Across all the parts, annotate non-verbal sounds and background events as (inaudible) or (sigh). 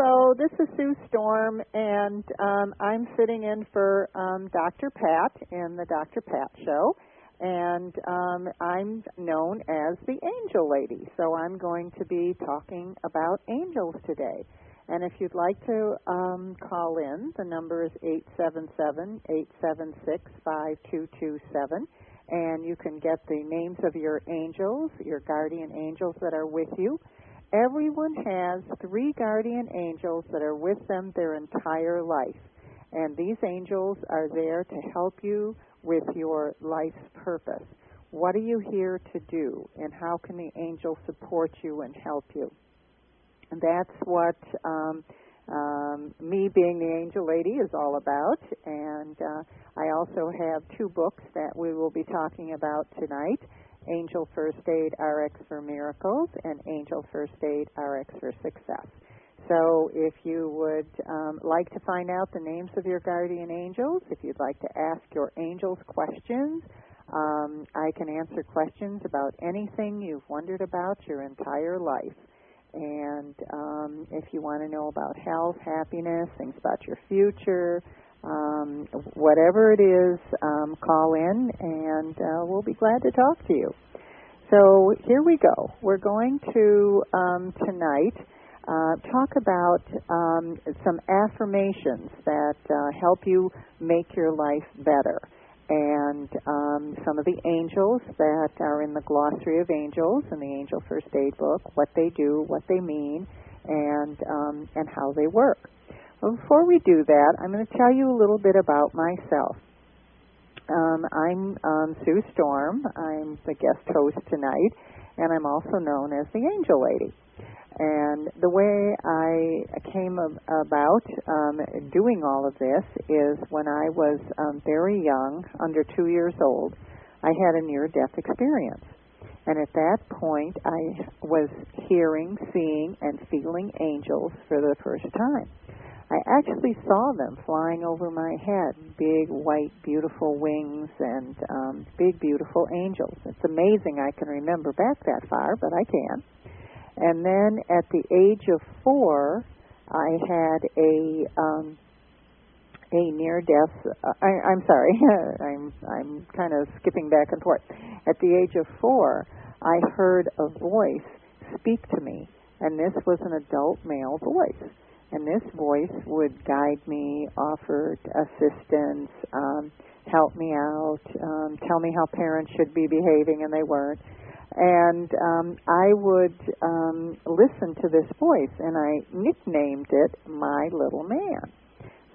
Hello, this is Sue Storm, and um, I'm sitting in for um, Dr. Pat in the Dr. Pat Show, and um, I'm known as the Angel Lady. So I'm going to be talking about angels today. And if you'd like to um, call in, the number is eight seven seven eight seven six five two two seven, and you can get the names of your angels, your guardian angels that are with you Everyone has three guardian angels that are with them their entire life. And these angels are there to help you with your life's purpose. What are you here to do? And how can the angel support you and help you? And that's what um, um, me being the angel lady is all about. And uh, I also have two books that we will be talking about tonight. Angel First Aid RX for Miracles and Angel First Aid RX for Success. So if you would um, like to find out the names of your guardian angels, if you'd like to ask your angels questions, um, I can answer questions about anything you've wondered about your entire life. And um, if you want to know about health, happiness, things about your future, um, whatever it is, um, call in and uh, we'll be glad to talk to you. So here we go. We're going to um, tonight uh, talk about um, some affirmations that uh, help you make your life better. And um, some of the angels that are in the glossary of angels in the Angel First Aid book, what they do, what they mean, and um, and how they work. Before we do that, I'm going to tell you a little bit about myself. Um, I'm um, Sue Storm. I'm the guest host tonight, and I'm also known as the Angel Lady. And the way I came about um, doing all of this is when I was um, very young, under two years old, I had a near death experience. And at that point, I was hearing, seeing, and feeling angels for the first time. I actually saw them flying over my head, big white beautiful wings and um, big beautiful angels. It's amazing I can remember back that far, but I can. And then at the age of four, I had a um, a near death. Uh, I, I'm sorry, (laughs) I'm I'm kind of skipping back and forth. At the age of four, I heard a voice speak to me, and this was an adult male voice and this voice would guide me, offer assistance, um, help me out, um, tell me how parents should be behaving, and they weren't. And um, I would um, listen to this voice, and I nicknamed it My Little Man.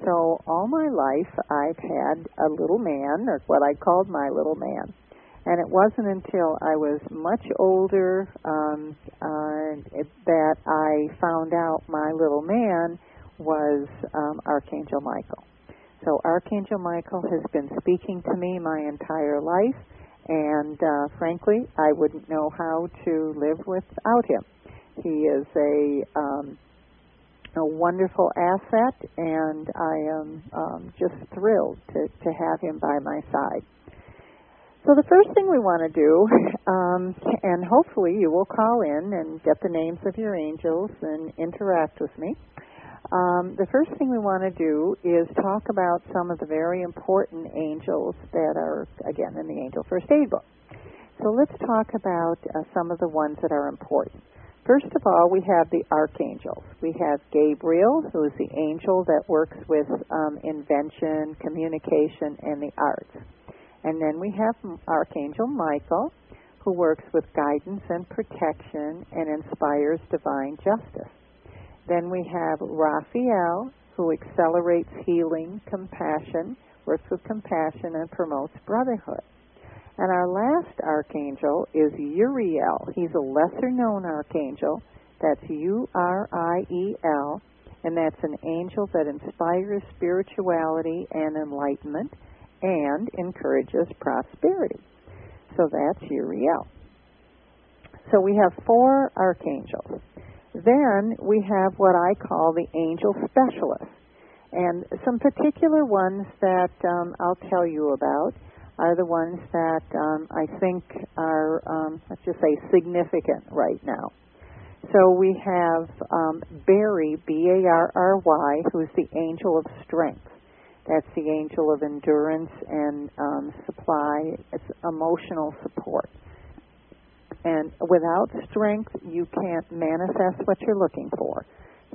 So all my life, I've had a little man, or what I called my little man. And it wasn't until I was much older um, uh, that I found out my little man was um, Archangel Michael. So Archangel Michael has been speaking to me my entire life, and uh, frankly, I wouldn't know how to live without him. He is a um, a wonderful asset, and I am um, just thrilled to, to have him by my side. So the first thing we want to do, (laughs) um, and hopefully you will call in and get the names of your angels and interact with me. Um, the first thing we want to do is talk about some of the very important angels that are, again, in the Angel First Aid book. So let's talk about uh, some of the ones that are important. First of all, we have the archangels. We have Gabriel, who is the angel that works with um, invention, communication, and the arts. And then we have Archangel Michael, who works with guidance and protection and inspires divine justice. Then we have Raphael, who accelerates healing, compassion, works with compassion, and promotes brotherhood. And our last archangel is Uriel. He's a lesser known archangel. That's U R I E L. And that's an angel that inspires spirituality and enlightenment and encourages prosperity. So that's Uriel. So we have four archangels. Then we have what I call the angel specialists. And some particular ones that um, I'll tell you about are the ones that um, I think are, um, let's just say, significant right now. So we have um, Barry, B A R R Y, who's the angel of strength. That's the angel of endurance and um, supply, it's emotional support. And without strength, you can't manifest what you're looking for.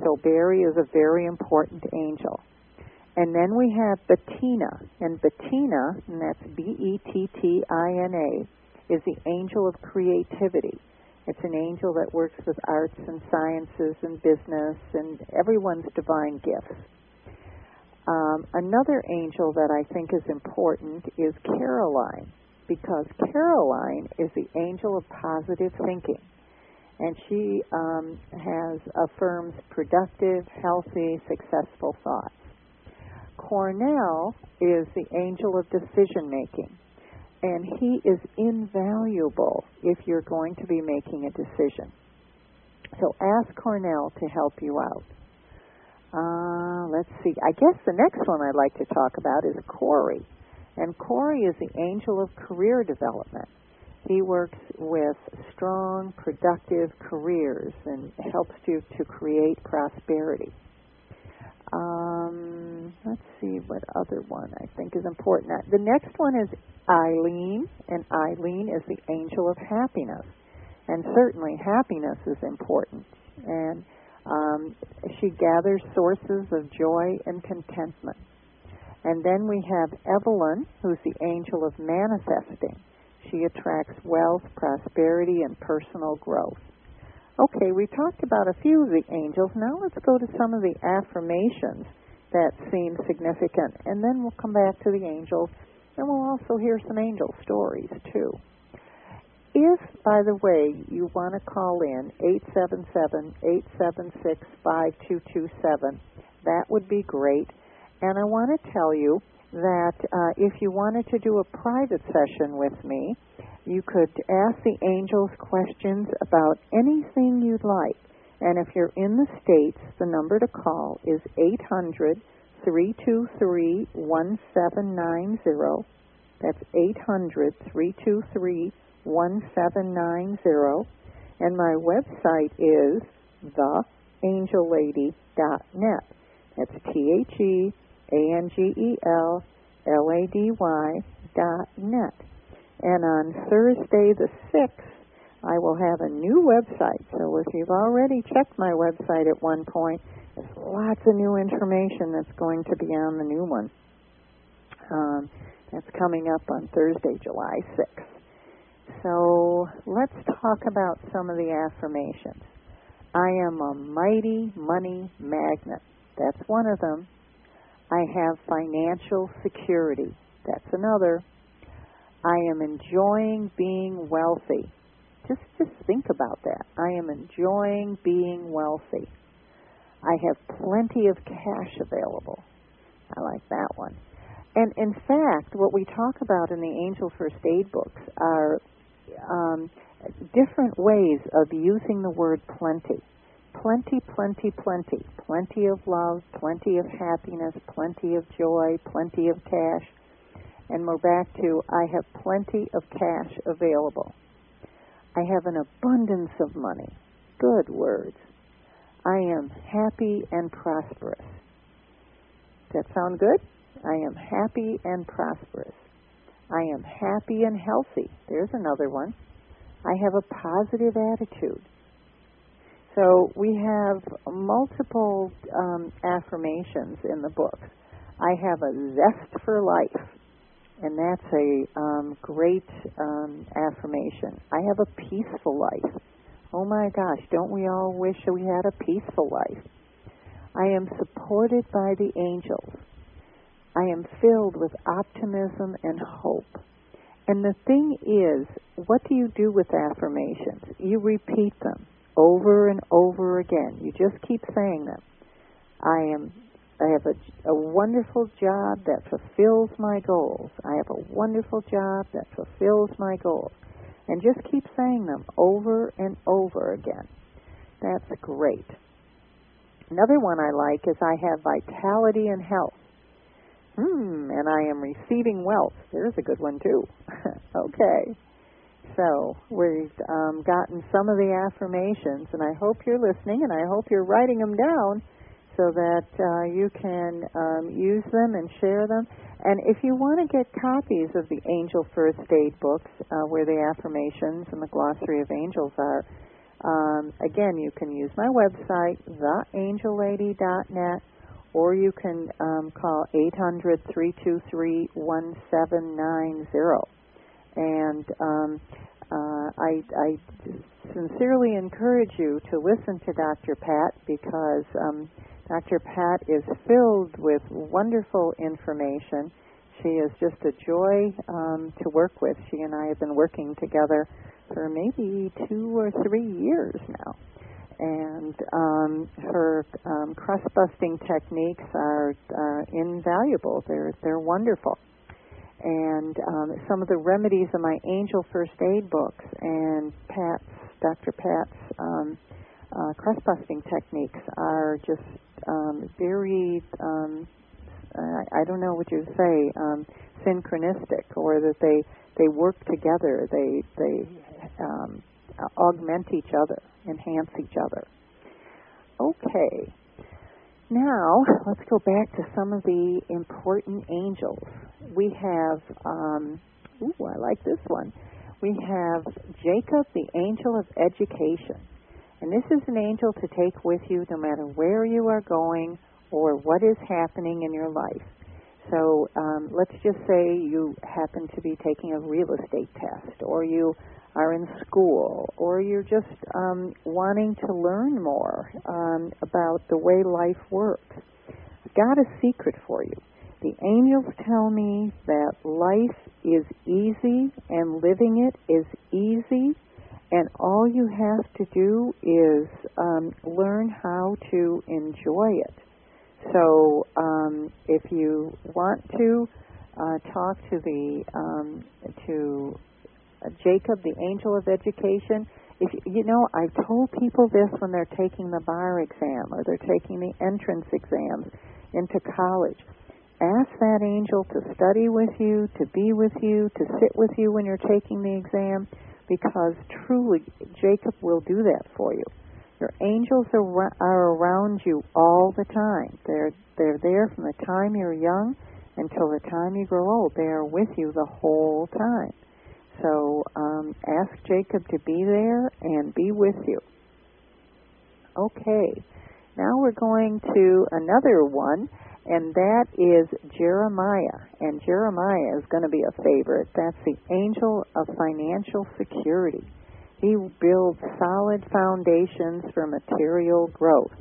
So Barry is a very important angel. And then we have Bettina, and Bettina, and that's B E T T I N A, is the angel of creativity. It's an angel that works with arts and sciences and business and everyone's divine gifts. Um, another angel that I think is important is Caroline, because Caroline is the angel of positive thinking. And she um, has affirms productive, healthy, successful thoughts. Cornell is the angel of decision making, and he is invaluable if you're going to be making a decision. So ask Cornell to help you out. Uh, let's see. I guess the next one I'd like to talk about is Corey. And Corey is the angel of career development. He works with strong, productive careers and helps you to create prosperity. Um, let's see what other one I think is important. The next one is Eileen, and Eileen is the angel of happiness. And certainly happiness is important. And um, she gathers sources of joy and contentment. And then we have Evelyn, who's the angel of manifesting. She attracts wealth, prosperity, and personal growth. Okay, we talked about a few of the angels. Now let's go to some of the affirmations that seem significant, and then we'll come back to the angels, and we'll also hear some angel stories too. If, by the way, you want to call in 877-876-5227, that would be great. And I want to tell you that uh, if you wanted to do a private session with me, you could ask the angels questions about anything you'd like. And if you're in the States, the number to call is 800 323 1790. That's 800 323 1790. And my website is theangellady.net. That's T H E A N G E L L A D Y dot net. And on Thursday the 6th, I will have a new website. So if you've already checked my website at one point, there's lots of new information that's going to be on the new one. Um, that's coming up on Thursday, July 6th. So let's talk about some of the affirmations. I am a mighty money magnet. That's one of them. I have financial security. That's another. I am enjoying being wealthy. Just just think about that. I am enjoying being wealthy. I have plenty of cash available. I like that one. And in fact, what we talk about in the Angel First Aid books are um, different ways of using the word plenty. Plenty, plenty, plenty. Plenty of love, plenty of happiness, plenty of joy, plenty of cash and we're back to I have plenty of cash available. I have an abundance of money. Good words. I am happy and prosperous. Does that sound good? I am happy and prosperous. I am happy and healthy. There's another one. I have a positive attitude. So we have multiple um, affirmations in the book. I have a zest for life and that's a um, great um, affirmation. I have a peaceful life. Oh my gosh, don't we all wish we had a peaceful life? I am supported by the angels. I am filled with optimism and hope. And the thing is, what do you do with affirmations? You repeat them over and over again. You just keep saying them. I am I have a, a wonderful job that fulfills my goals. I have a wonderful job that fulfills my goals. And just keep saying them over and over again. That's great. Another one I like is I have vitality and health. Hmm, and I am receiving wealth. There's a good one too. (laughs) okay. So we've um, gotten some of the affirmations, and I hope you're listening, and I hope you're writing them down so that uh, you can um, use them and share them. And if you want to get copies of the Angel First Aid books, uh, where the affirmations and the glossary of angels are, um, again, you can use my website, theangellady.net, or you can um, call 800 323 1790. And um, uh, I, I sincerely encourage you to listen to Dr. Pat because um, Dr. Pat is filled with wonderful information. She is just a joy um, to work with. She and I have been working together for maybe two or three years now. And um, her um, crust busting techniques are uh, invaluable. They're they're wonderful. And um, some of the remedies in my Angel First Aid books and Pat's Dr. Pat's um, uh, crust busting techniques are just um, very um, I don't know what you would say um, synchronistic or that they they work together they they um, augment each other enhance each other. Okay. Now let's go back to some of the important angels. We have um, ooh I like this one. We have Jacob the angel of education. And this is an angel to take with you no matter where you are going or what is happening in your life. So um, let's just say you happen to be taking a real estate test, or you are in school, or you're just um, wanting to learn more um, about the way life works. I've got a secret for you. The angels tell me that life is easy and living it is easy and all you have to do is um, learn how to enjoy it. So um, if you want to uh, talk to the um, to Jacob, the angel of education, if you know, I've told people this when they're taking the bar exam or they're taking the entrance exams into college. Ask that angel to study with you, to be with you, to sit with you when you're taking the exam because truly Jacob will do that for you. Your angels are, are around you all the time. They're they're there from the time you're young until the time you grow old. They are with you the whole time. So um, ask Jacob to be there and be with you. Okay, now we're going to another one and that is Jeremiah. And Jeremiah is going to be a favorite. That's the angel of financial security. He builds solid foundations for material growth.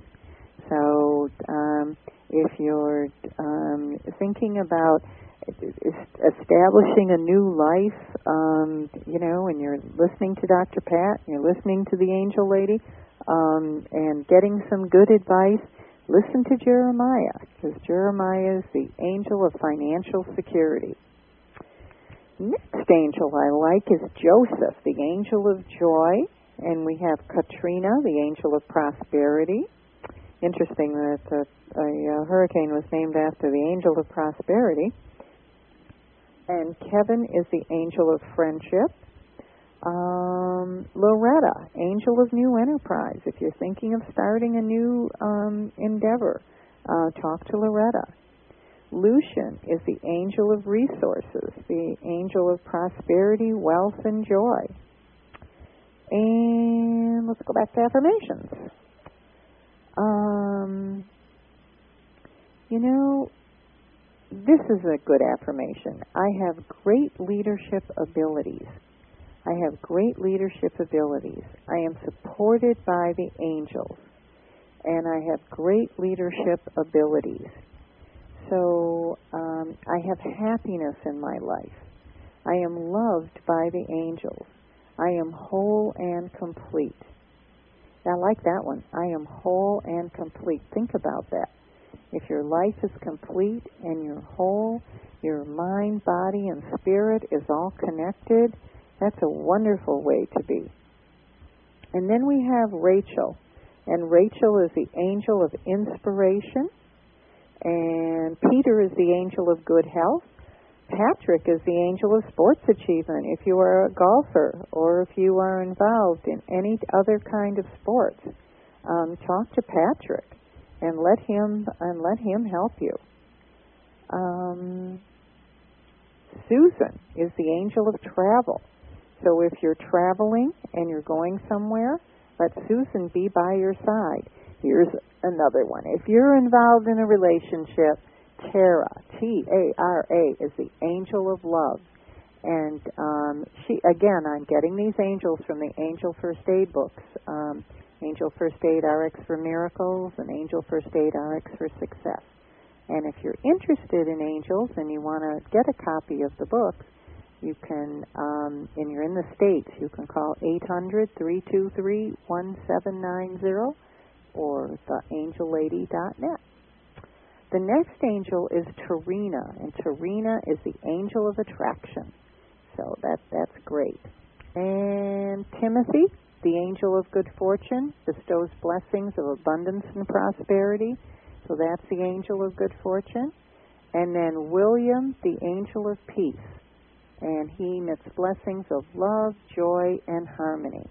So, um, if you're um, thinking about establishing a new life, um, you know, and you're listening to Dr. Pat, you're listening to the Angel Lady, um, and getting some good advice, Listen to Jeremiah, because Jeremiah is the angel of financial security. Next angel I like is Joseph, the angel of joy, and we have Katrina, the angel of prosperity. Interesting that a, a, a hurricane was named after the angel of prosperity. And Kevin is the angel of friendship. Um, Loretta, Angel of New Enterprise. If you're thinking of starting a new um, endeavor, uh, talk to Loretta. Lucian is the angel of resources, the angel of prosperity, wealth, and joy. And let's go back to affirmations. Um, you know, this is a good affirmation. I have great leadership abilities. I have great leadership abilities. I am supported by the angels, and I have great leadership abilities. So um, I have happiness in my life. I am loved by the angels. I am whole and complete. I like that one. I am whole and complete. Think about that. If your life is complete and you're whole, your mind, body, and spirit is all connected, that's a wonderful way to be. And then we have Rachel. And Rachel is the angel of inspiration. And Peter is the angel of good health. Patrick is the angel of sports achievement. If you are a golfer or if you are involved in any other kind of sports, um, talk to Patrick and let him and let him help you. Um, Susan is the angel of travel. So if you're traveling and you're going somewhere, let Susan be by your side. Here's another one. If you're involved in a relationship, Tara, T A R A, is the angel of love. And um, she, again, I'm getting these angels from the Angel First Aid books um, Angel First Aid RX for Miracles and Angel First Aid RX for Success. And if you're interested in angels and you want to get a copy of the books, you can, um, and you're in the States, you can call 800 323 1790 or theangellady.net. The next angel is Terina, and Terina is the angel of attraction. So that that's great. And Timothy, the angel of good fortune, bestows blessings of abundance and prosperity. So that's the angel of good fortune. And then William, the angel of peace and he emits blessings of love, joy, and harmony.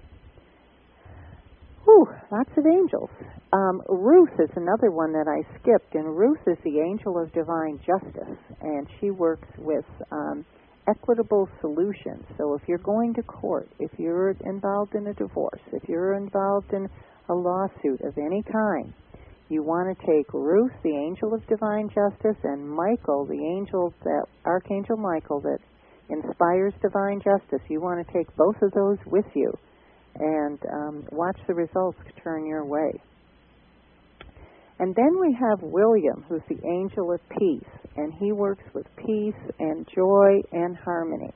Whew, lots of angels. Um, Ruth is another one that I skipped, and Ruth is the angel of divine justice, and she works with um, equitable solutions. So if you're going to court, if you're involved in a divorce, if you're involved in a lawsuit of any kind, you want to take Ruth, the angel of divine justice, and Michael, the angel that Archangel Michael that inspires divine justice. You want to take both of those with you and um, watch the results turn your way. And then we have William, who's the angel of peace, and he works with peace and joy and harmony.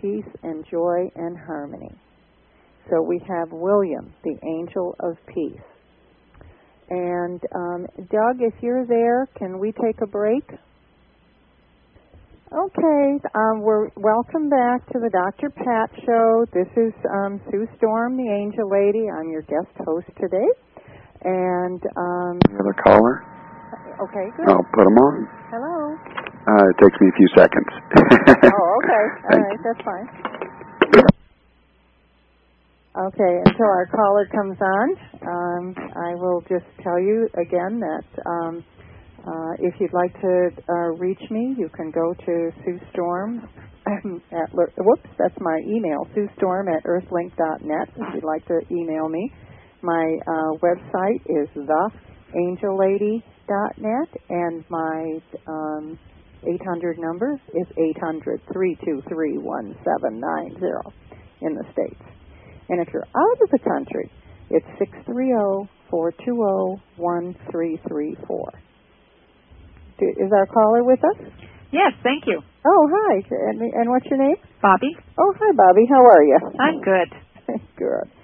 Peace and joy and harmony. So we have William, the angel of peace. And um, Doug, if you're there, can we take a break? Okay, um, we're welcome back to the Dr. Pat Show. This is um, Sue Storm, the Angel Lady. I'm your guest host today, and um, another caller. Okay, good. I'll put them on. Hello. Uh, it takes me a few seconds. oh, (laughs) okay. All right, that's fine. Okay, until our caller comes on, um, I will just tell you again that. Um, uh, if you'd like to uh, reach me, you can go to Sue Storm (laughs) at whoops, that's my email, Sue Storm at earthlink.net. If you'd like to email me, my uh, website is theangellady.net, and my um, 800 number is 800 323 1790 in the States. And if you're out of the country, it's 630 420 1334. Is our caller with us? Yes, thank you. Oh, hi. And, and what's your name? Bobby. Oh, hi, Bobby. How are you? I'm good. (laughs) good.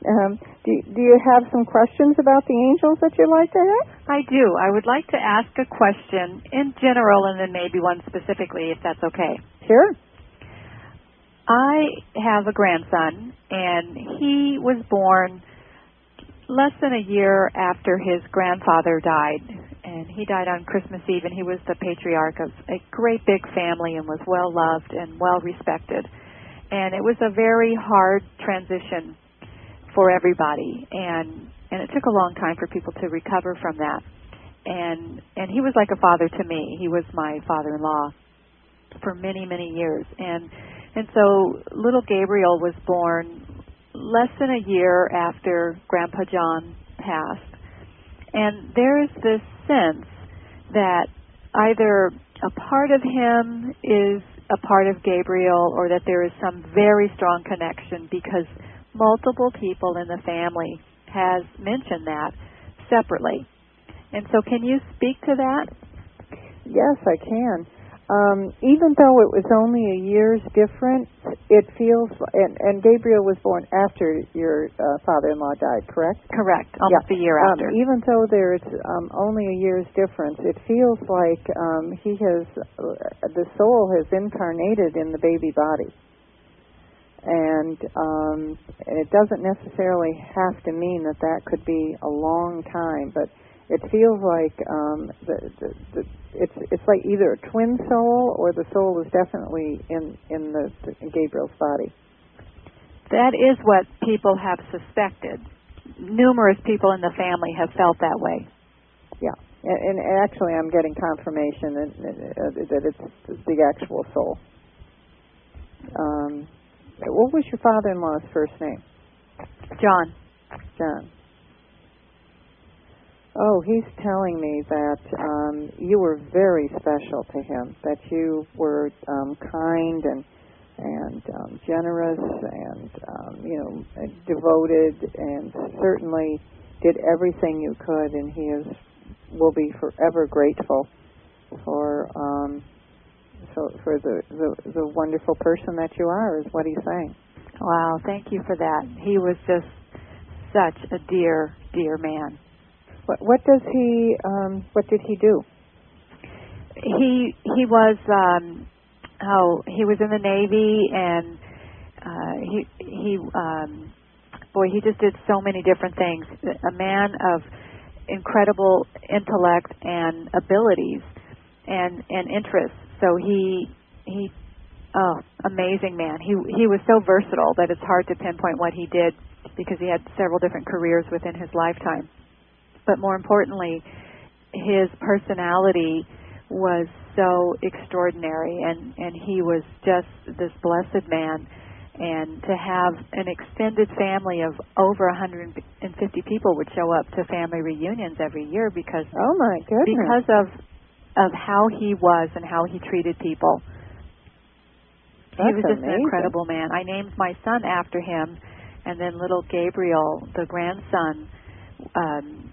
Um, do, do you have some questions about the angels that you'd like to ask? I do. I would like to ask a question in general and then maybe one specifically, if that's okay. Sure. I have a grandson, and he was born less than a year after his grandfather died and he died on Christmas Eve, and he was the patriarch of a great big family and was well loved and well respected. And it was a very hard transition for everybody, and and it took a long time for people to recover from that. And and he was like a father to me. He was my father-in-law for many many years, and and so little Gabriel was born less than a year after Grandpa John passed and there is this sense that either a part of him is a part of Gabriel or that there is some very strong connection because multiple people in the family has mentioned that separately. And so can you speak to that? Yes, I can. Um, even though it was only a year's difference, it feels and, and Gabriel was born after your uh, father-in-law died, correct? Correct, almost yeah. a year um, after. Even though there's um, only a year's difference, it feels like um, he has uh, the soul has incarnated in the baby body, and um, it doesn't necessarily have to mean that that could be a long time, but it feels like um, the, the, the it's it's like either a twin soul or the soul is definitely in in the, the Gabriel's body. That is what people have suspected. Numerous people in the family have felt that way. Yeah, and, and actually, I'm getting confirmation that, that it's the actual soul. Um, what was your father-in-law's first name? John. John. Oh, he's telling me that um, you were very special to him. That you were um, kind and and um, generous and um, you know devoted and certainly did everything you could. And he is will be forever grateful for um, so for the, the the wonderful person that you are. Is what he's saying. Wow, thank you for that. He was just such a dear, dear man. What, what does he? Um, what did he do? He he was um, oh he was in the navy and uh, he he um, boy he just did so many different things. A man of incredible intellect and abilities and and interests. So he he oh amazing man. He he was so versatile that it's hard to pinpoint what he did because he had several different careers within his lifetime. But more importantly, his personality was so extraordinary and and he was just this blessed man. And to have an extended family of over 150 people would show up to family reunions every year because oh my goodness. because of of how he was and how he treated people That's he was just amazing. an incredible man i named my son after him and then little gabriel the grandson um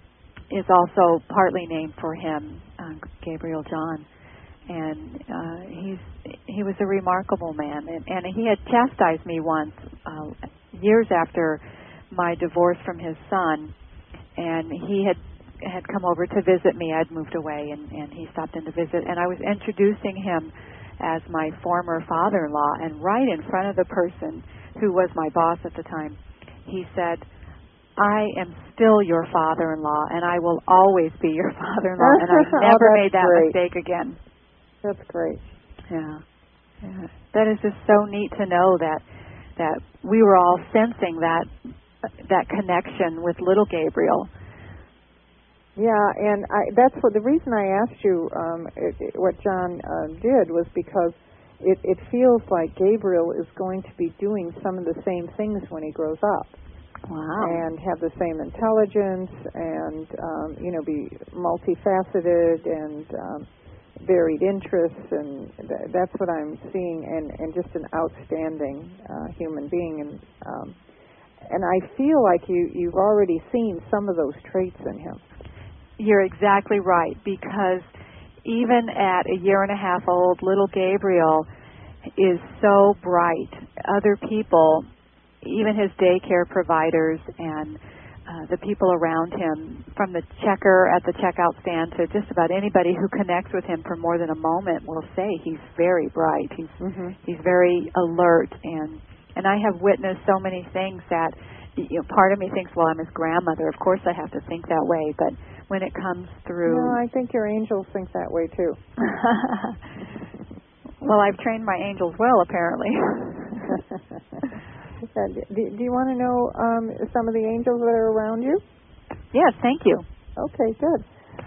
is also partly named for him, uh, Gabriel John. And uh, he's he was a remarkable man, and, and he had chastised me once uh, years after my divorce from his son, and he had had come over to visit me. I'd moved away, and, and he stopped in to visit, and I was introducing him as my former father-in-law, and right in front of the person who was my boss at the time, he said, I am still your father-in-law, and I will always be your father-in-law, and I've (laughs) Oh, never that's made that great. mistake again. That's great. Yeah. yeah, that is just so neat to know that that we were all sensing that that connection with little Gabriel. Yeah, and I, that's what the reason I asked you um, it, it, what John uh, did was because it, it feels like Gabriel is going to be doing some of the same things when he grows up. Wow. and have the same intelligence and um, you know be multifaceted and um, varied interests and th- that's what I'm seeing and, and just an outstanding uh, human being and um, and I feel like you you've already seen some of those traits in him. You're exactly right because even at a year and a half old, little Gabriel is so bright. Other people, even his daycare providers and uh, the people around him, from the checker at the checkout stand to just about anybody who connects with him for more than a moment, will say he's very bright. He's Mm-hmm. he's very alert and and I have witnessed so many things that you know part of me thinks well I'm his grandmother of course I have to think that way but when it comes through No, I think your angels think that way too. (laughs) well I've trained my angels well apparently (laughs) do, you want to know um, some of the angels that are around you? yes thank you Okay, good.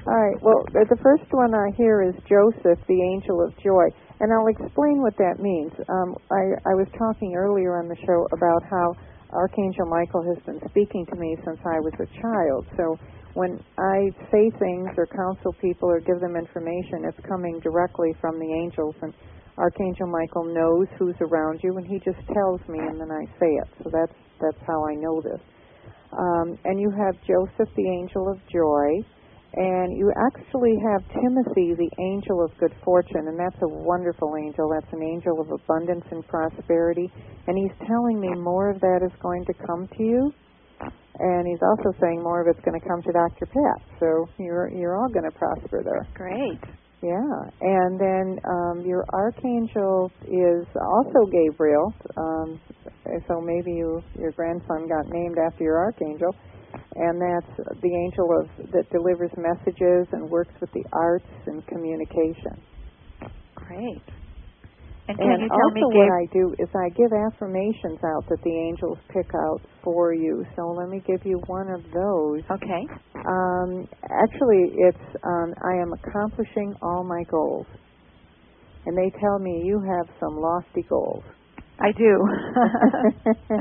All right. Well, the the first one I hear is Joseph, the angel of joy, and I'll explain what that means. Um, I, I was talking earlier on the show about how Archangel Michael has been speaking to me since I was a child. So when I say things or counsel people or give them information, it's coming directly from the angels, and Archangel Michael knows who's around you, and he just tells me, and then I say it. So that's that's how I know this. Um, and you have Joseph, the angel of joy, and you actually have Timothy, the angel of good fortune, and that's a wonderful angel. That's an angel of abundance and prosperity, and he's telling me more of that is going to come to you, and he's also saying more of it's going to come to Dr. Pat. So you're you're all going to prosper there. great Yeah, and then um, your archangel is also Gabriel. Um, so maybe you, your grandson got named after your archangel. And that's the angel of that delivers messages and works with the arts and communication. Great. And can And you tell also, me, what? I do is I give affirmations out that the angels pick out for you. So let me give you one of those. Okay. Um, actually, it's um, I am accomplishing all my goals, and they tell me you have some lofty goals. I do. (laughs)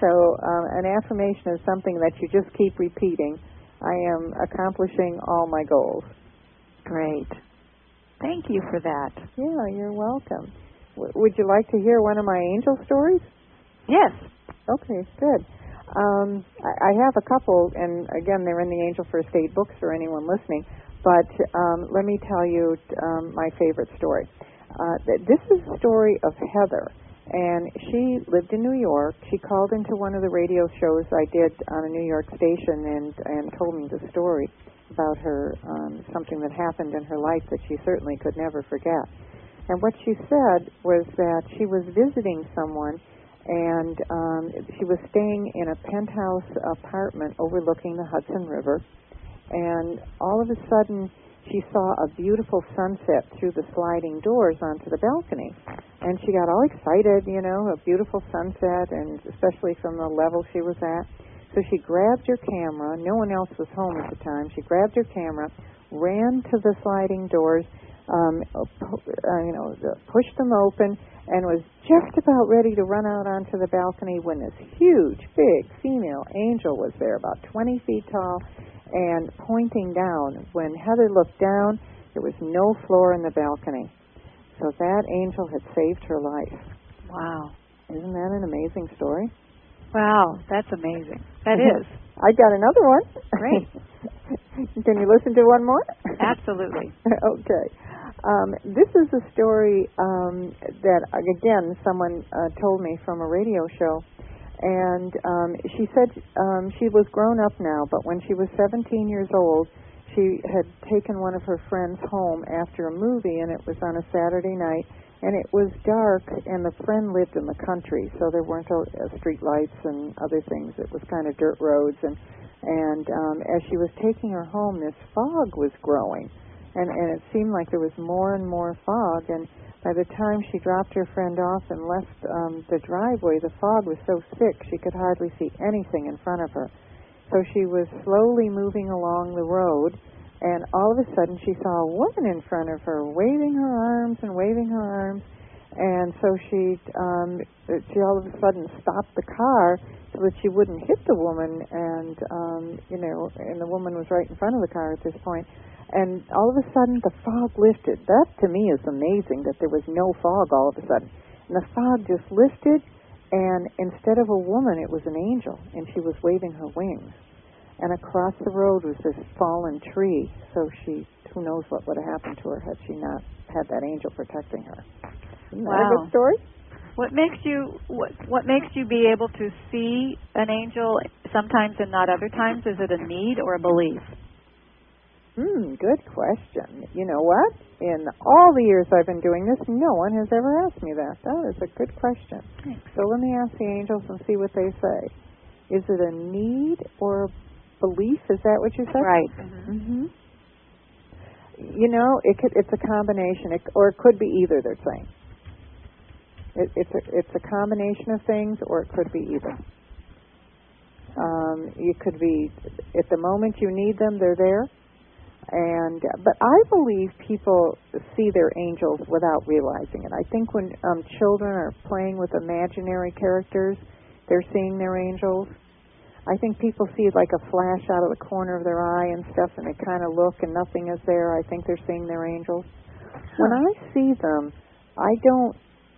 so um, an affirmation is something that you just keep repeating. I am accomplishing all my goals. Great. Thank you for that. Yeah, you're welcome. W- would you like to hear one of my angel stories? Yes. Okay, good. Um, I, I have a couple, and again, they're in the Angel First Aid books for anyone listening. But um, let me tell you um, my favorite story. Uh, th- this is the story of Heather, and she lived in New York. She called into one of the radio shows I did on a New York station and and told me the story about her um, something that happened in her life that she certainly could never forget. And what she said was that she was visiting someone and um, she was staying in a penthouse apartment overlooking the Hudson River. And all of a sudden, she saw a beautiful sunset through the sliding doors onto the balcony. And she got all excited, you know, a beautiful sunset, and especially from the level she was at. So she grabbed her camera. No one else was home at the time. She grabbed her camera, ran to the sliding doors, um, uh, you know, pushed them open, and was just about ready to run out onto the balcony when this huge, big female angel was there, about 20 feet tall, and pointing down. When Heather looked down, there was no floor in the balcony. So that angel had saved her life. Wow. Isn't that an amazing story? Wow, that's amazing. That (laughs) is. I got another one. Great. (laughs) Can you listen to one more? Absolutely. (laughs) okay. Um, this is a story um, that, again, someone uh, told me from a radio show. And um, she said um, she was grown up now, but when she was 17 years old, she had taken one of her friends home after a movie, and it was on a Saturday night. And it was dark, and the friend lived in the country, so there weren't uh, street lights and other things. It was kind of dirt roads, and and um, as she was taking her home, this fog was growing, and and it seemed like there was more and more fog. And by the time she dropped her friend off and left um, the driveway, the fog was so thick she could hardly see anything in front of her. So she was slowly moving along the road, and all of a sudden she saw a woman in front of her, waving her arms and waving her arms. And so she um, she all of a sudden stopped the car so that she wouldn't hit the woman, and um, you know, and the woman was right in front of the car at this point. And all of a sudden, the fog lifted. That to me is amazing that there was no fog all of a sudden. And the fog just lifted, and instead of a woman, it was an angel, and she was waving her wings. And across the road was this fallen tree. So she, who knows what would have happened to her had she not had that angel protecting her. Isn't that a good story? What makes you what what makes you be able to see an angel sometimes and not other times? Is it a need or a belief? Hmm, good question. You know what? In all the years I've been doing this, no one has ever asked me that. That is a good question. Thanks. So let me ask the angels and see what they say. Is it a need or a belief? Is that what you said? Right. hmm You know, it could, it's a combination, it, or it could be either. They're saying it, it's a, it's a combination of things, or it could be either. Um, you could be at the moment you need them, they're there, and but I believe people see their angels without realizing it. I think when um, children are playing with imaginary characters, they're seeing their angels. I think people see like a flash out of the corner of their eye and stuff, and they kind of look and nothing is there. I think they're seeing their angels. When I see them, I don't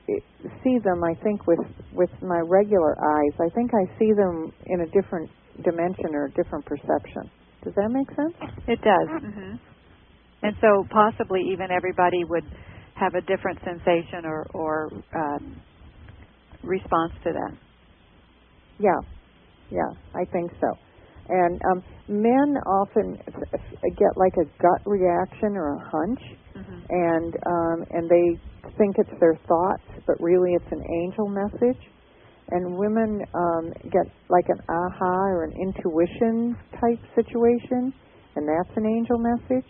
eh, see them. I think with with my regular eyes. I think I see them in a different dimension or a different perception. Does that make sense? It does. hmm And so possibly even everybody would have a different sensation or or um, response to that. Yeah, yeah, I think so. And um, men often f- f- get like a gut reaction or a hunch, hmm and um, and they think it's their thoughts, but really it's an angel message. And women um, get like an aha or an intuition type situation, and that's an angel message.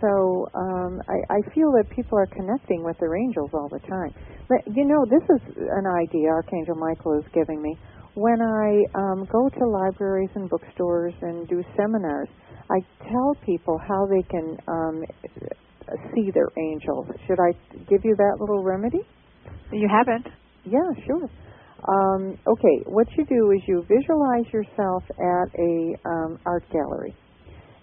So um, I, I feel that people are connecting with their angels all the time. But you know, this is an idea Archangel Michael is giving me. When I um, go to libraries and bookstores and do seminars, I tell people how they can um, see their angels. Should I give you that little remedy? You haven't. Yeah, sure. Um, okay, what you do is you visualize yourself at a um, art gallery,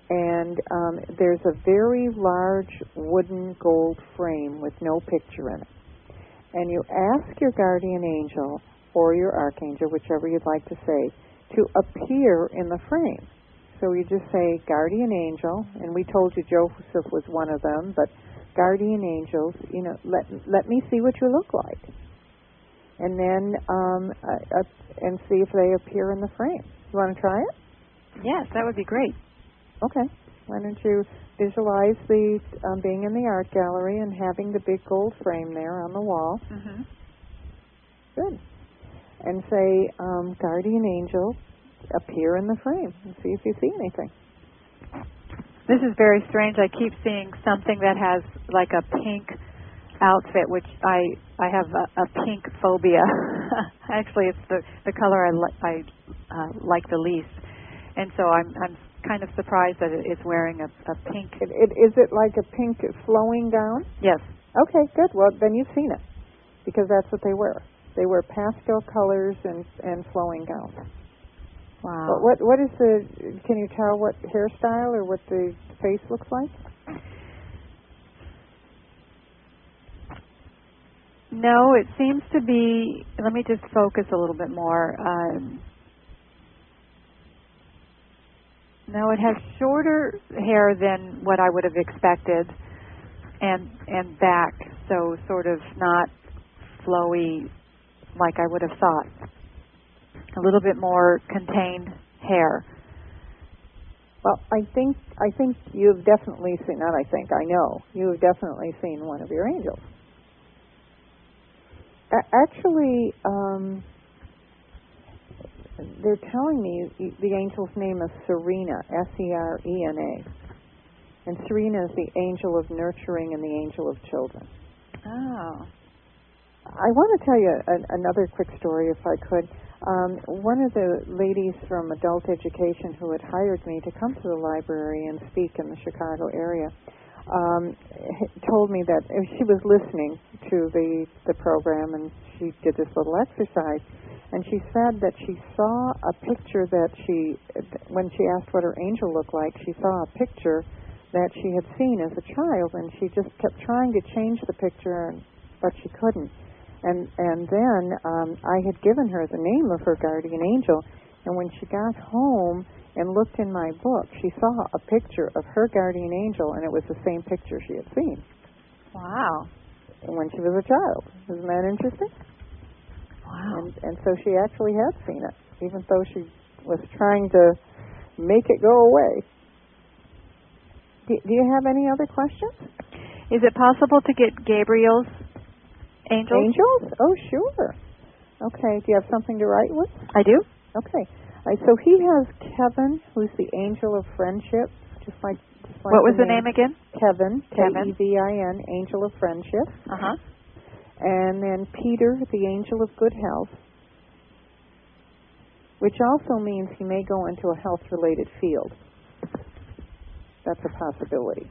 and um, there's a very large wooden gold frame with no picture in it, and you ask your guardian angel or your archangel, whichever you'd like to say, to appear in the frame. So you just say guardian angel, and we told you Joseph was one of them, but guardian angels, you know, let let me see what you look like and then um, uh, and see if they appear in the frame. You want to try it? Yes, that would be great. Okay. Why don't you visualize the um, being in the art gallery and having the big gold frame there on the wall? Mm-hmm. Good. And say, um, guardian angel, appear in the frame and see if you see anything. This is very strange. I keep seeing something that has like a pink outfit, which I I have a, a pink phobia. (laughs) Actually, it's the the color I li- I uh, like the least, and so I'm I'm kind of surprised that it's wearing a, a pink. It, it, is it like a pink flowing gown? Yes. Okay, good. Well, then you've seen it because that's what they wear. They wear pastel colors and and flowing gowns. Wow. But what what is the? Can you tell what hairstyle or what the face looks like? No, it seems to be. Let me just focus a little bit more. Um, no, it has shorter hair than what I would have expected, and and back, so sort of not flowy like I would have thought. A little bit more contained hair. Well, I think I think you've definitely seen. Not I think I know you have definitely seen one of your angels. Actually, um, they're telling me the angel's name is Serena, S-E-R-E-N-A, and Serena is the angel of nurturing and the angel of children. Oh. I want to tell you a, another quick story, if I could. Um, one of the ladies from adult education who had hired me to come to the library and speak in the Chicago area um, told me that she was listening to the the program and she did this little exercise. And she said that she saw a picture that she when she asked what her angel looked like she saw a picture that she had seen as a child and she just kept trying to change the picture but she couldn't. And and then um I had given her the name of her guardian angel. And when she got home and looked in my book, she saw a picture of her guardian angel, and it was the same picture she had seen. Wow. When she was a child. Isn't that interesting? Wow. And, and so she actually had seen it, even though she was trying to make it go away. Do, do you have any other questions? Is it possible to get Gabriel's angels? Angels? Oh, sure. Okay. Do you have something to write with? I do. Okay. Right, so he has Kevin, who's the angel of friendship, just like. Just like what was the name, name again? Kevin, Kevin. K E V I N, angel of friendship. Uh huh. And then Peter, the angel of good health, which also means he may go into a health-related field. That's a possibility.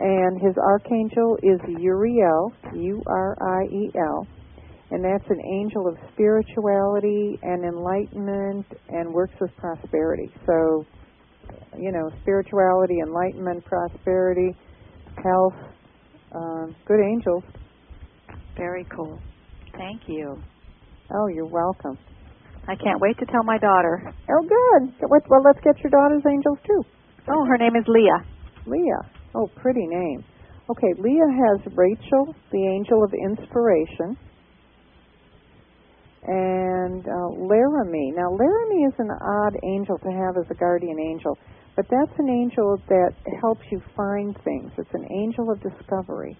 And his archangel is Uriel, U R I E L and that's an angel of spirituality and enlightenment and works with prosperity. So, you know, spirituality, enlightenment, prosperity, health, um, good angels. Very cool. Thank you. Oh, you're welcome. I can't wait to tell my daughter. Oh, good. Well, let's get your daughter's angels too. Oh, her name is Leah. Leah. Oh, pretty name. Okay, Leah has Rachel, the angel of inspiration and uh, Laramie. Now, Laramie is an odd angel to have as a guardian angel, but that's an angel that helps you find things. It's an angel of discovery.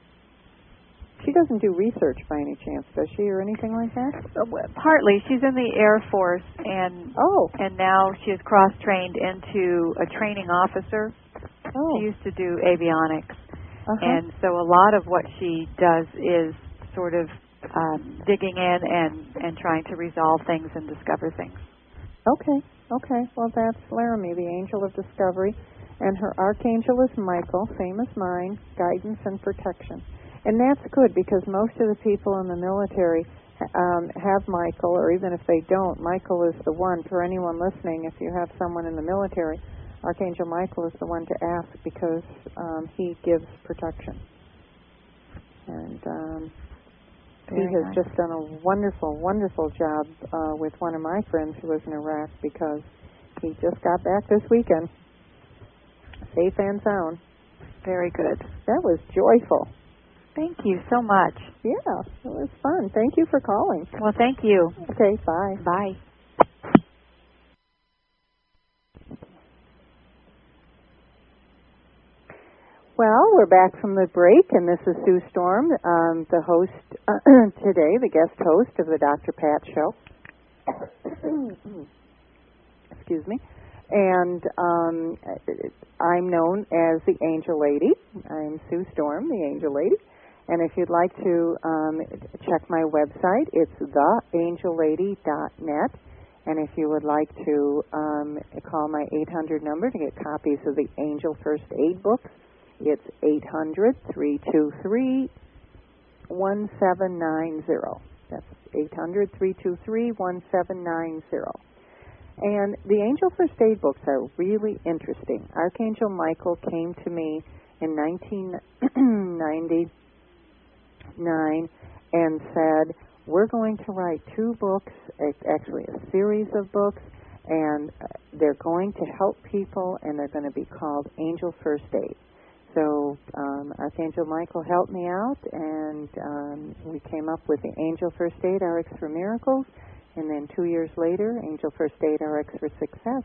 she doesn't do research by any chance, does she, or anything like that? Uh, Partly, she's in the Air Force, and Oh, and now she is cross trained into a training officer. oh, She used to do avionics, uh-huh. and so a lot of what she does is sort of um, digging in and and trying to resolve things and discover things. Okay, okay. Well, that's Laramie, the angel of discovery, and her archangel is Michael, same as mine, guidance and protection. And that's good because most of the people in the military um, have Michael, or even if they don't, Michael is the one. For anyone listening, if you have someone in the military, Archangel Michael is the one to ask because um, he gives protection. And um, he has nice. just done a wonderful, wonderful job uh, with one of my friends who was in Iraq because he just got back this weekend, safe and sound. Very good. That was joyful. Thank you so much. Yeah, it was fun. Thank you for calling. Well, thank you. Okay, bye. Bye. Well, we're back from the break, and this is Sue Storm, um, the host (clears throat) today, the guest host of the Dr. Pat Show. (clears throat) Excuse me. And um, I'm known as the Angel Lady. I'm Sue Storm, the Angel Lady. And if you'd like to um, check my website, it's theangellady.net. And if you would like to um, call my 800 number to get copies of the Angel First Aid books, it's 800 323 1790. That's 800 323 1790. And the Angel First Aid books are really interesting. Archangel Michael came to me in 1999 and said, We're going to write two books, actually a series of books, and uh, they're going to help people, and they're going to be called Angel First Aid. So um, Archangel Michael helped me out, and um, we came up with the Angel First Aid RX for Miracles, and then two years later, Angel First Aid RX for Success.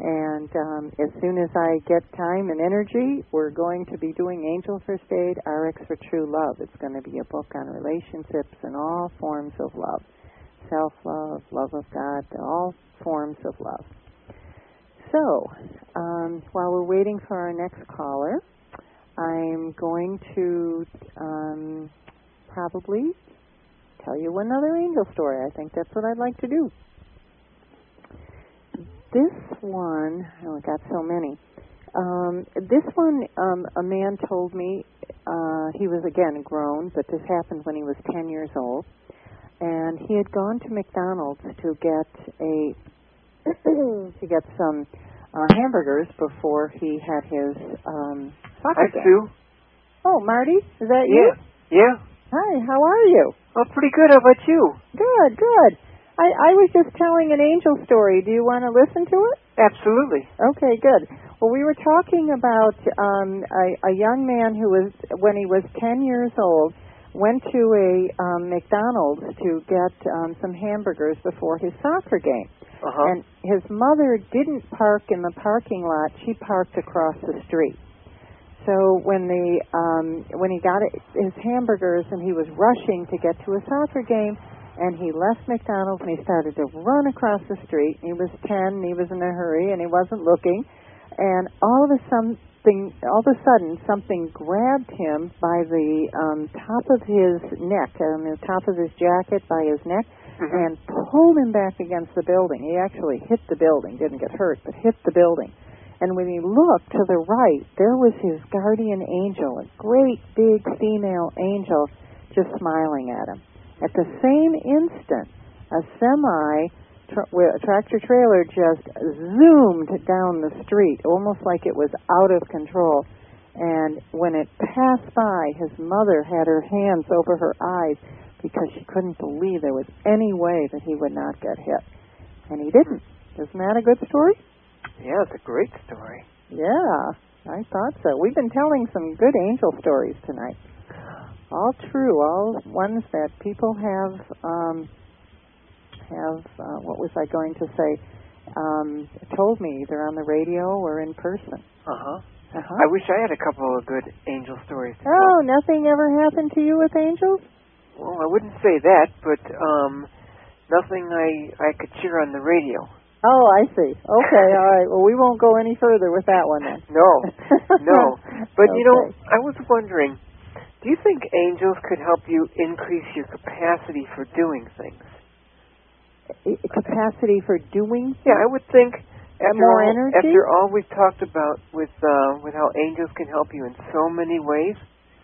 And um, as soon as I get time and energy, we're going to be doing Angel First Aid RX for True Love. It's going to be a book on relationships and all forms of love self love, love of God, all forms of love. So, um, while we're waiting for our next caller, I'm going to um, probably tell you another angel story. I think that's what I'd like to do. This one, oh, I got so many. Um, this one, um, a man told me uh, he was again grown, but this happened when he was 10 years old, and he had gone to McDonald's to get a (clears throat) to get some uh, hamburgers before he had his um, soccer Hi. Sue. Oh, Marty, is that Yeah. you? Yeah. Hi, how are you? Oh, pretty good. How about you? Good, good. I, I was just telling an angel story. Do you want to listen to it? Absolutely. Okay, good. Well, we were talking about um, a, a young man who was, when he was 10 years old, went to a um, McDonald's to get um, some hamburgers before his soccer game. Uh huh. And his mother didn't park in the parking lot; she parked across the street. So when the um, when he got his hamburgers and he was rushing to get to a soccer game, and he left McDonald's and he started to run across the street. He was ten, and he was in a hurry, and he wasn't looking. And all of a something, all of a sudden, something grabbed him by the um, top of his neck, on the top of his jacket, by his neck, Mhm. and pulled him back against the building. He actually hit the building, didn't get hurt, but hit the building. And when he looked to the right, there was his guardian angel, a great big female angel, just smiling at him. At the same instant, a semi tra- a tractor trailer just zoomed down the street, almost like it was out of control. And when it passed by, his mother had her hands over her eyes because she couldn't believe there was any way that he would not get hit. And he didn't. Isn't that a good story? Yeah, it's a great story. Yeah, I thought so. We've been telling some good angel stories tonight. All true, all ones that people have um have uh, what was I going to say? Um told me either on the radio or in person. Uh huh. Uh-huh. I wish I had a couple of good angel stories. To Oh, nothing ever happened to you with angels? tell. Well, I wouldn't say that, but um, nothing I I could hear on the radio. Oh, I see. Okay, all right. Well, we won't go any further with that one then. No, no. (laughs) But you know, I was wondering, do you think angels could help you increase your capacity for doing things? Capacity for doing Yeah, I would think after more all, energy? after all we've talked about with uh, with how angels can help you in so many ways,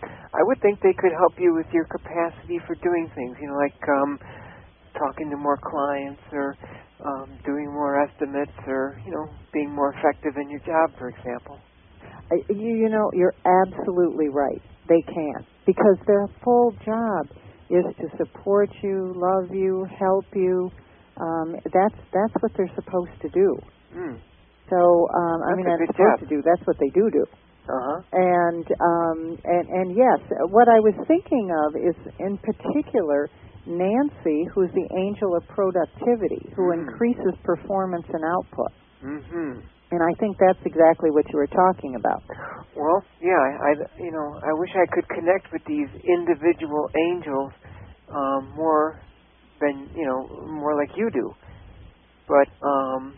I would think they could help you with your capacity for doing things. You know, like um, talking to more clients or um, doing more estimates or you know being more effective in your job, for example. You you know you're absolutely right they can because their full job is to support you love you help you um that's that's what they're supposed to do Hmm. so um i That's mean a that's supposed job. to do that's what they do do Uh huh. and um and and yes what i was thinking of is in particular nancy who's the angel of productivity who Mm. increases performance and output Mm-hmm. and i think that's exactly what you were talking about Well, yeah, I, I you know I wish I could connect with these individual angels um, more than you know more like you do, but um,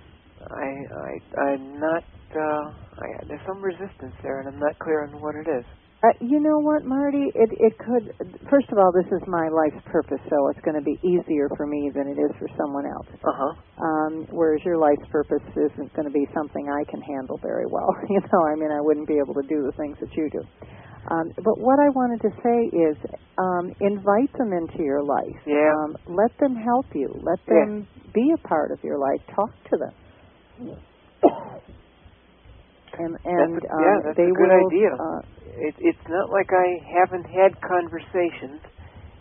I I I'm not. Uh, I, there's some resistance there, and I'm not clear on what it is. Uh, you know what, Marty? It it could. First of all, this is my life's purpose, so it's going to be easier for me than it is for someone else. Uh huh. Um, whereas your life's purpose isn't going to be something I can handle very well. (laughs) You know, I mean, I wouldn't be able to do the things that you do. Um, but what I wanted to say is, um, invite them into your life. Yeah. Um, let them help you. Let Yeah. them be a part of your life. Talk to them. And and That's a- um, yeah, that's a they good will. idea. Uh, It, it's not like I haven't had conversations.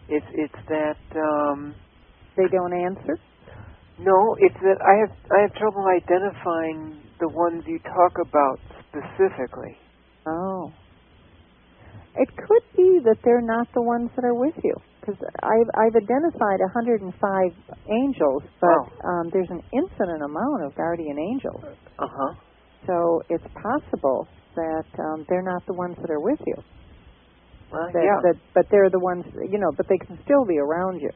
It's it's that um, they don't answer. No, it's that I have I have trouble identifying the ones you talk about specifically. Oh. It could be that they're not the ones that are with you. Because I've, I've identified 105 angels, but Wow. um, there's an infinite amount of guardian angels. Uh huh. So it's possible that um, they're not the ones that are with you. Well, That, yeah. that, but they're the ones, you know, but they can still be around you.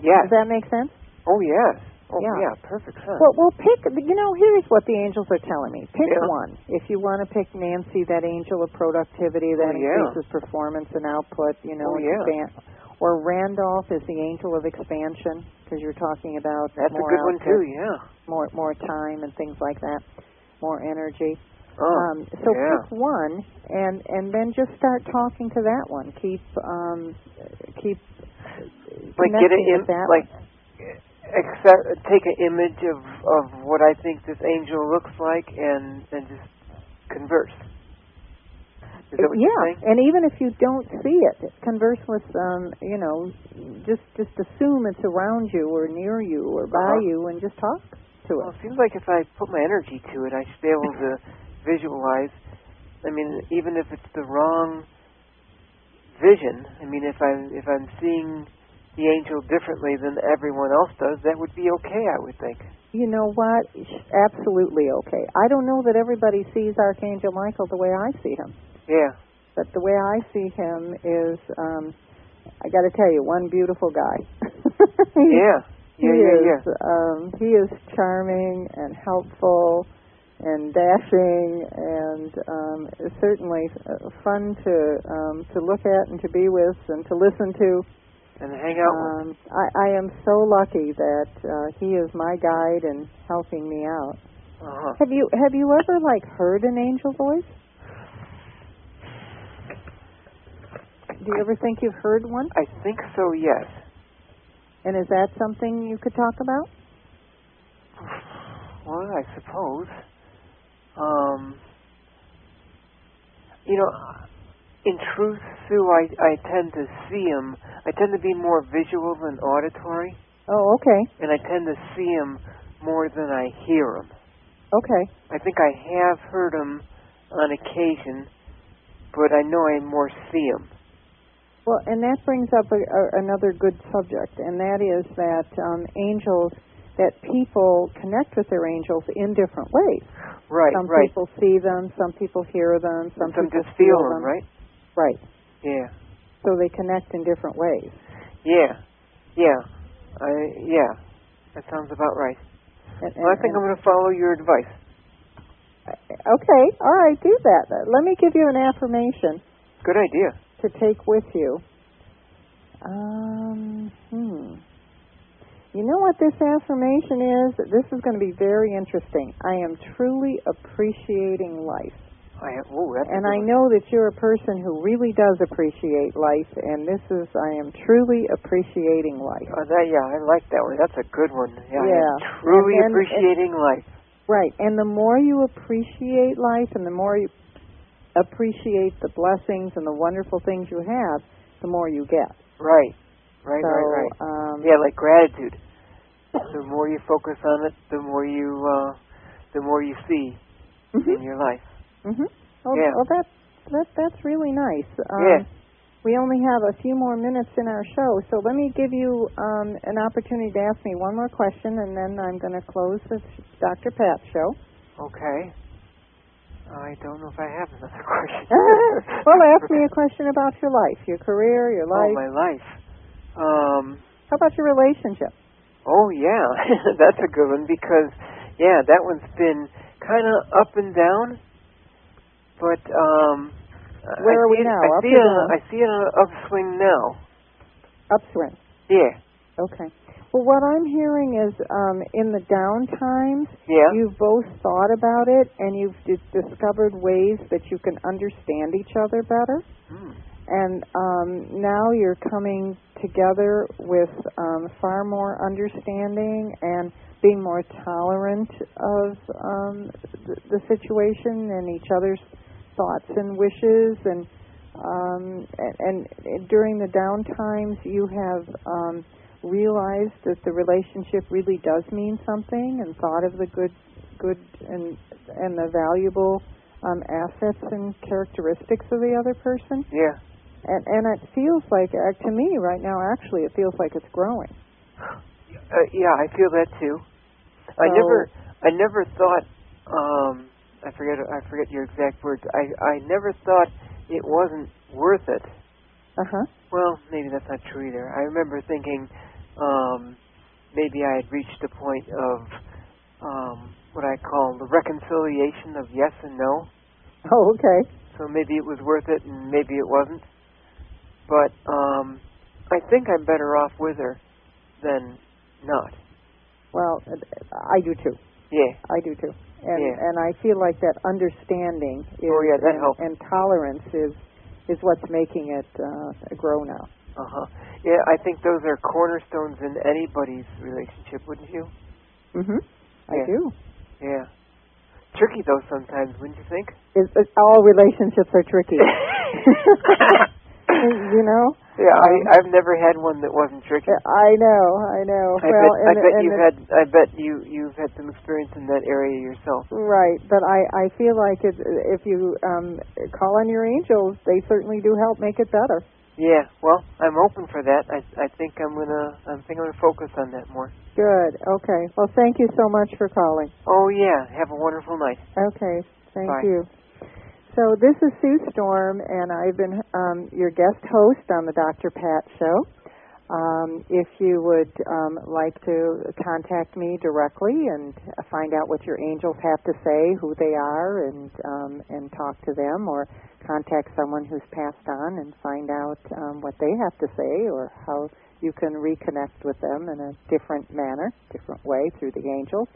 yes. Does that make sense? oh yes. Oh Yeah. yeah. Perfect sense. Well, well, pick. You know, here's what the angels are telling me. Pick Yeah. one. If you want to pick Nancy, that angel of productivity that Oh, yeah. increases performance and output. You know, Oh, yeah. expand. Or Randolph is the angel of expansion because you're talking about That's a more good one too. Yeah. more more time and things like that, more energy. Oh. um, so yeah. pick one and and then just start talking to that one. Keep um, keep like get an that like accept take an image of of what I think this angel looks like and and just converse. Is that what yeah, and even if you don't see it, converse with um, you know, just just assume it's around you or near you or by Uh-huh. you, and just talk to Well, it. it seems like if I put my energy to it, I should be able to (laughs) visualize. I mean, even if it's the wrong vision. I mean, if I'm if I'm seeing the angel differently than everyone else does, that would be okay. I would think. You know what? Absolutely okay. I don't know that everybody sees Archangel Michael the way I see him, Yeah. but the way I see him is, um, I got to tell you, one beautiful guy. (laughs) Yeah. He Yeah. Yeah. is Yeah. um he is charming and helpful and dashing and um certainly uh, fun to um to look at and to be with and to listen to And hang out with. um i i am so lucky that uh he is my guide and helping me out Uh-huh. have you have you ever like heard an angel voice do you ever think you've heard one I think so. Yes. And is that something you could talk about Well, I suppose. Um, you know, in truth, Sue, I I tend to see him. I tend to be more visual than auditory, oh okay and I tend to see him more than I hear him. okay I think I have heard him on occasion, but I know I more see him. Well, and that brings up a, a, another good subject, and that is that um, angels that people connect with their angels in different ways. Right, some right. people see them, some people hear them, some, Some people just feel them, them. right? Right. Yeah. So they connect in different ways. Yeah. Yeah. I yeah. That sounds about right. And, Well, I think I'm going to follow your advice. Okay, all right, do that. Let me give you an affirmation Good idea. To take with you. Um, hmm. You know what this affirmation is? This is going to be very interesting. I am truly appreciating life. I have, oh, that's And I know that you're a person who really does appreciate life, and this is, I am truly appreciating life. Oh, that yeah, I like that one. That's a good one. Yeah. Am Yeah. truly And then- appreciating life. Right, and the more you appreciate life and the more you appreciate the blessings and the wonderful things you have, the more you get. Right. Right. so, right. Right. Um, Yeah, like gratitude. The more you focus on it, the more you uh the more you see mhm, in your life. mhm. Oh, Yeah. well, that that that's really nice. Um, Yeah. We only have a few more minutes in our show, so let me give you um, an opportunity to ask me one more question, and then I'm going to close the Dr. Pat show. Okay. I don't know if I have another (laughs) question. (laughs) well, ask me a question about your life, your career, your life. Oh, my life. Um. How about your relationship? Oh yeah, (laughs) that's a good one because yeah, that one's been kind of up and down, but um. Where I are we it- now, I up see down? I see it on an upswing now. Upswing. Yeah. Okay. Well, what I'm hearing is um, in the down times, Yeah. you've both thought about it and you've d- discovered ways that you can understand each other better. Hmm. And um, now you're coming together with um, far more understanding and being more tolerant of um, the, the situation and each other's thoughts and wishes. And um, and, and during the down times, you have um, realized that the relationship really does mean something, and thought of the good, good and and the valuable um, assets and characteristics of the other person. Yeah. And and it feels like, uh, to me right now, actually, it feels like it's growing. Uh, yeah, I feel that too. I never, I never thought. Um, I forget. I forget your exact words. I, I never thought it wasn't worth it. Uh huh. Well, maybe that's not true either. I remember thinking um, maybe I had reached a point of um, what I call the reconciliation of yes and no. Oh, okay. So maybe it was worth it, and maybe it wasn't. But um, I think I'm better off with her than not. Well, uh, I do too. Yeah. I do too. And Yeah. and I feel like that understanding is Oh, yeah, that and, helps. and tolerance is is what's making it uh, grow now. Uh huh. Yeah, I think those are cornerstones in anybody's relationship, wouldn't you? Mhm. I do. Yeah. Tricky though sometimes, wouldn't you think? Is, is all relationships are tricky. (laughs) (laughs) you know. Yeah, I I've never had one that wasn't tricky. I know. I know. I well, bet, and, I bet and you've had I bet you you've had some experience in that area yourself. Right, but I I feel like it, if you um call on your angels, they certainly do help make it better. Yeah, well, I'm open for that. I I think I'm gonna I think I'm gonna focus on that more. Good. Okay. Well, thank you so much for calling. Oh yeah, have a wonderful night. Okay. Thank Bye. you. So this is Sue Storm, and I've been um, your guest host on the Dr. Pat Show. Um, if you would um, like to contact me directly and find out what your angels have to say, who they are, and um, and talk to them, or contact someone who's passed on and find out um, what they have to say, or how you can reconnect with them in a different manner, different way through the angels.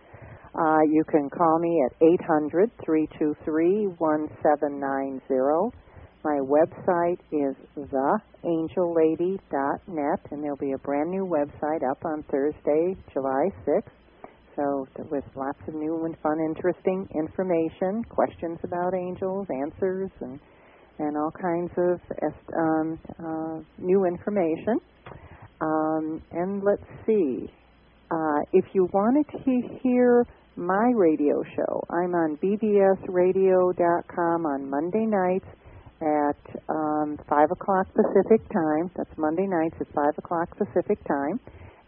Uh, you can call me at 800 323 1790. My website is theangellady.net, and there'll be a brand new website up on Thursday, July 6th. So, with lots of new and fun, interesting information, questions about angels, answers, and and all kinds of um, uh, new information. Um, and let's see. Uh, if you wanted to hear my radio show, I'm on bbsradio.com on Monday nights at um, 5 o'clock Pacific time. That's Monday nights at 5 o'clock Pacific time.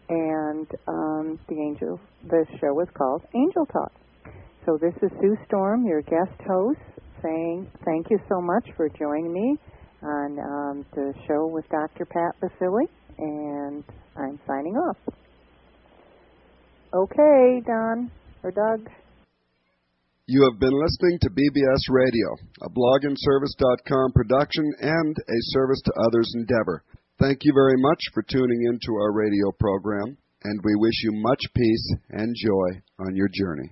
and um, the angel. The show is called Angel Talk. So this is Sue Storm, your guest host, saying thank you so much for joining me on um, the show with Dr. Pat Baccili, and I'm signing off. Okay, Don Doug. You have been listening to BBS Radio, a blogandservice.com production and a service to others endeavor. Thank you very much for tuning into our radio program, and we wish you much peace and joy on your journey.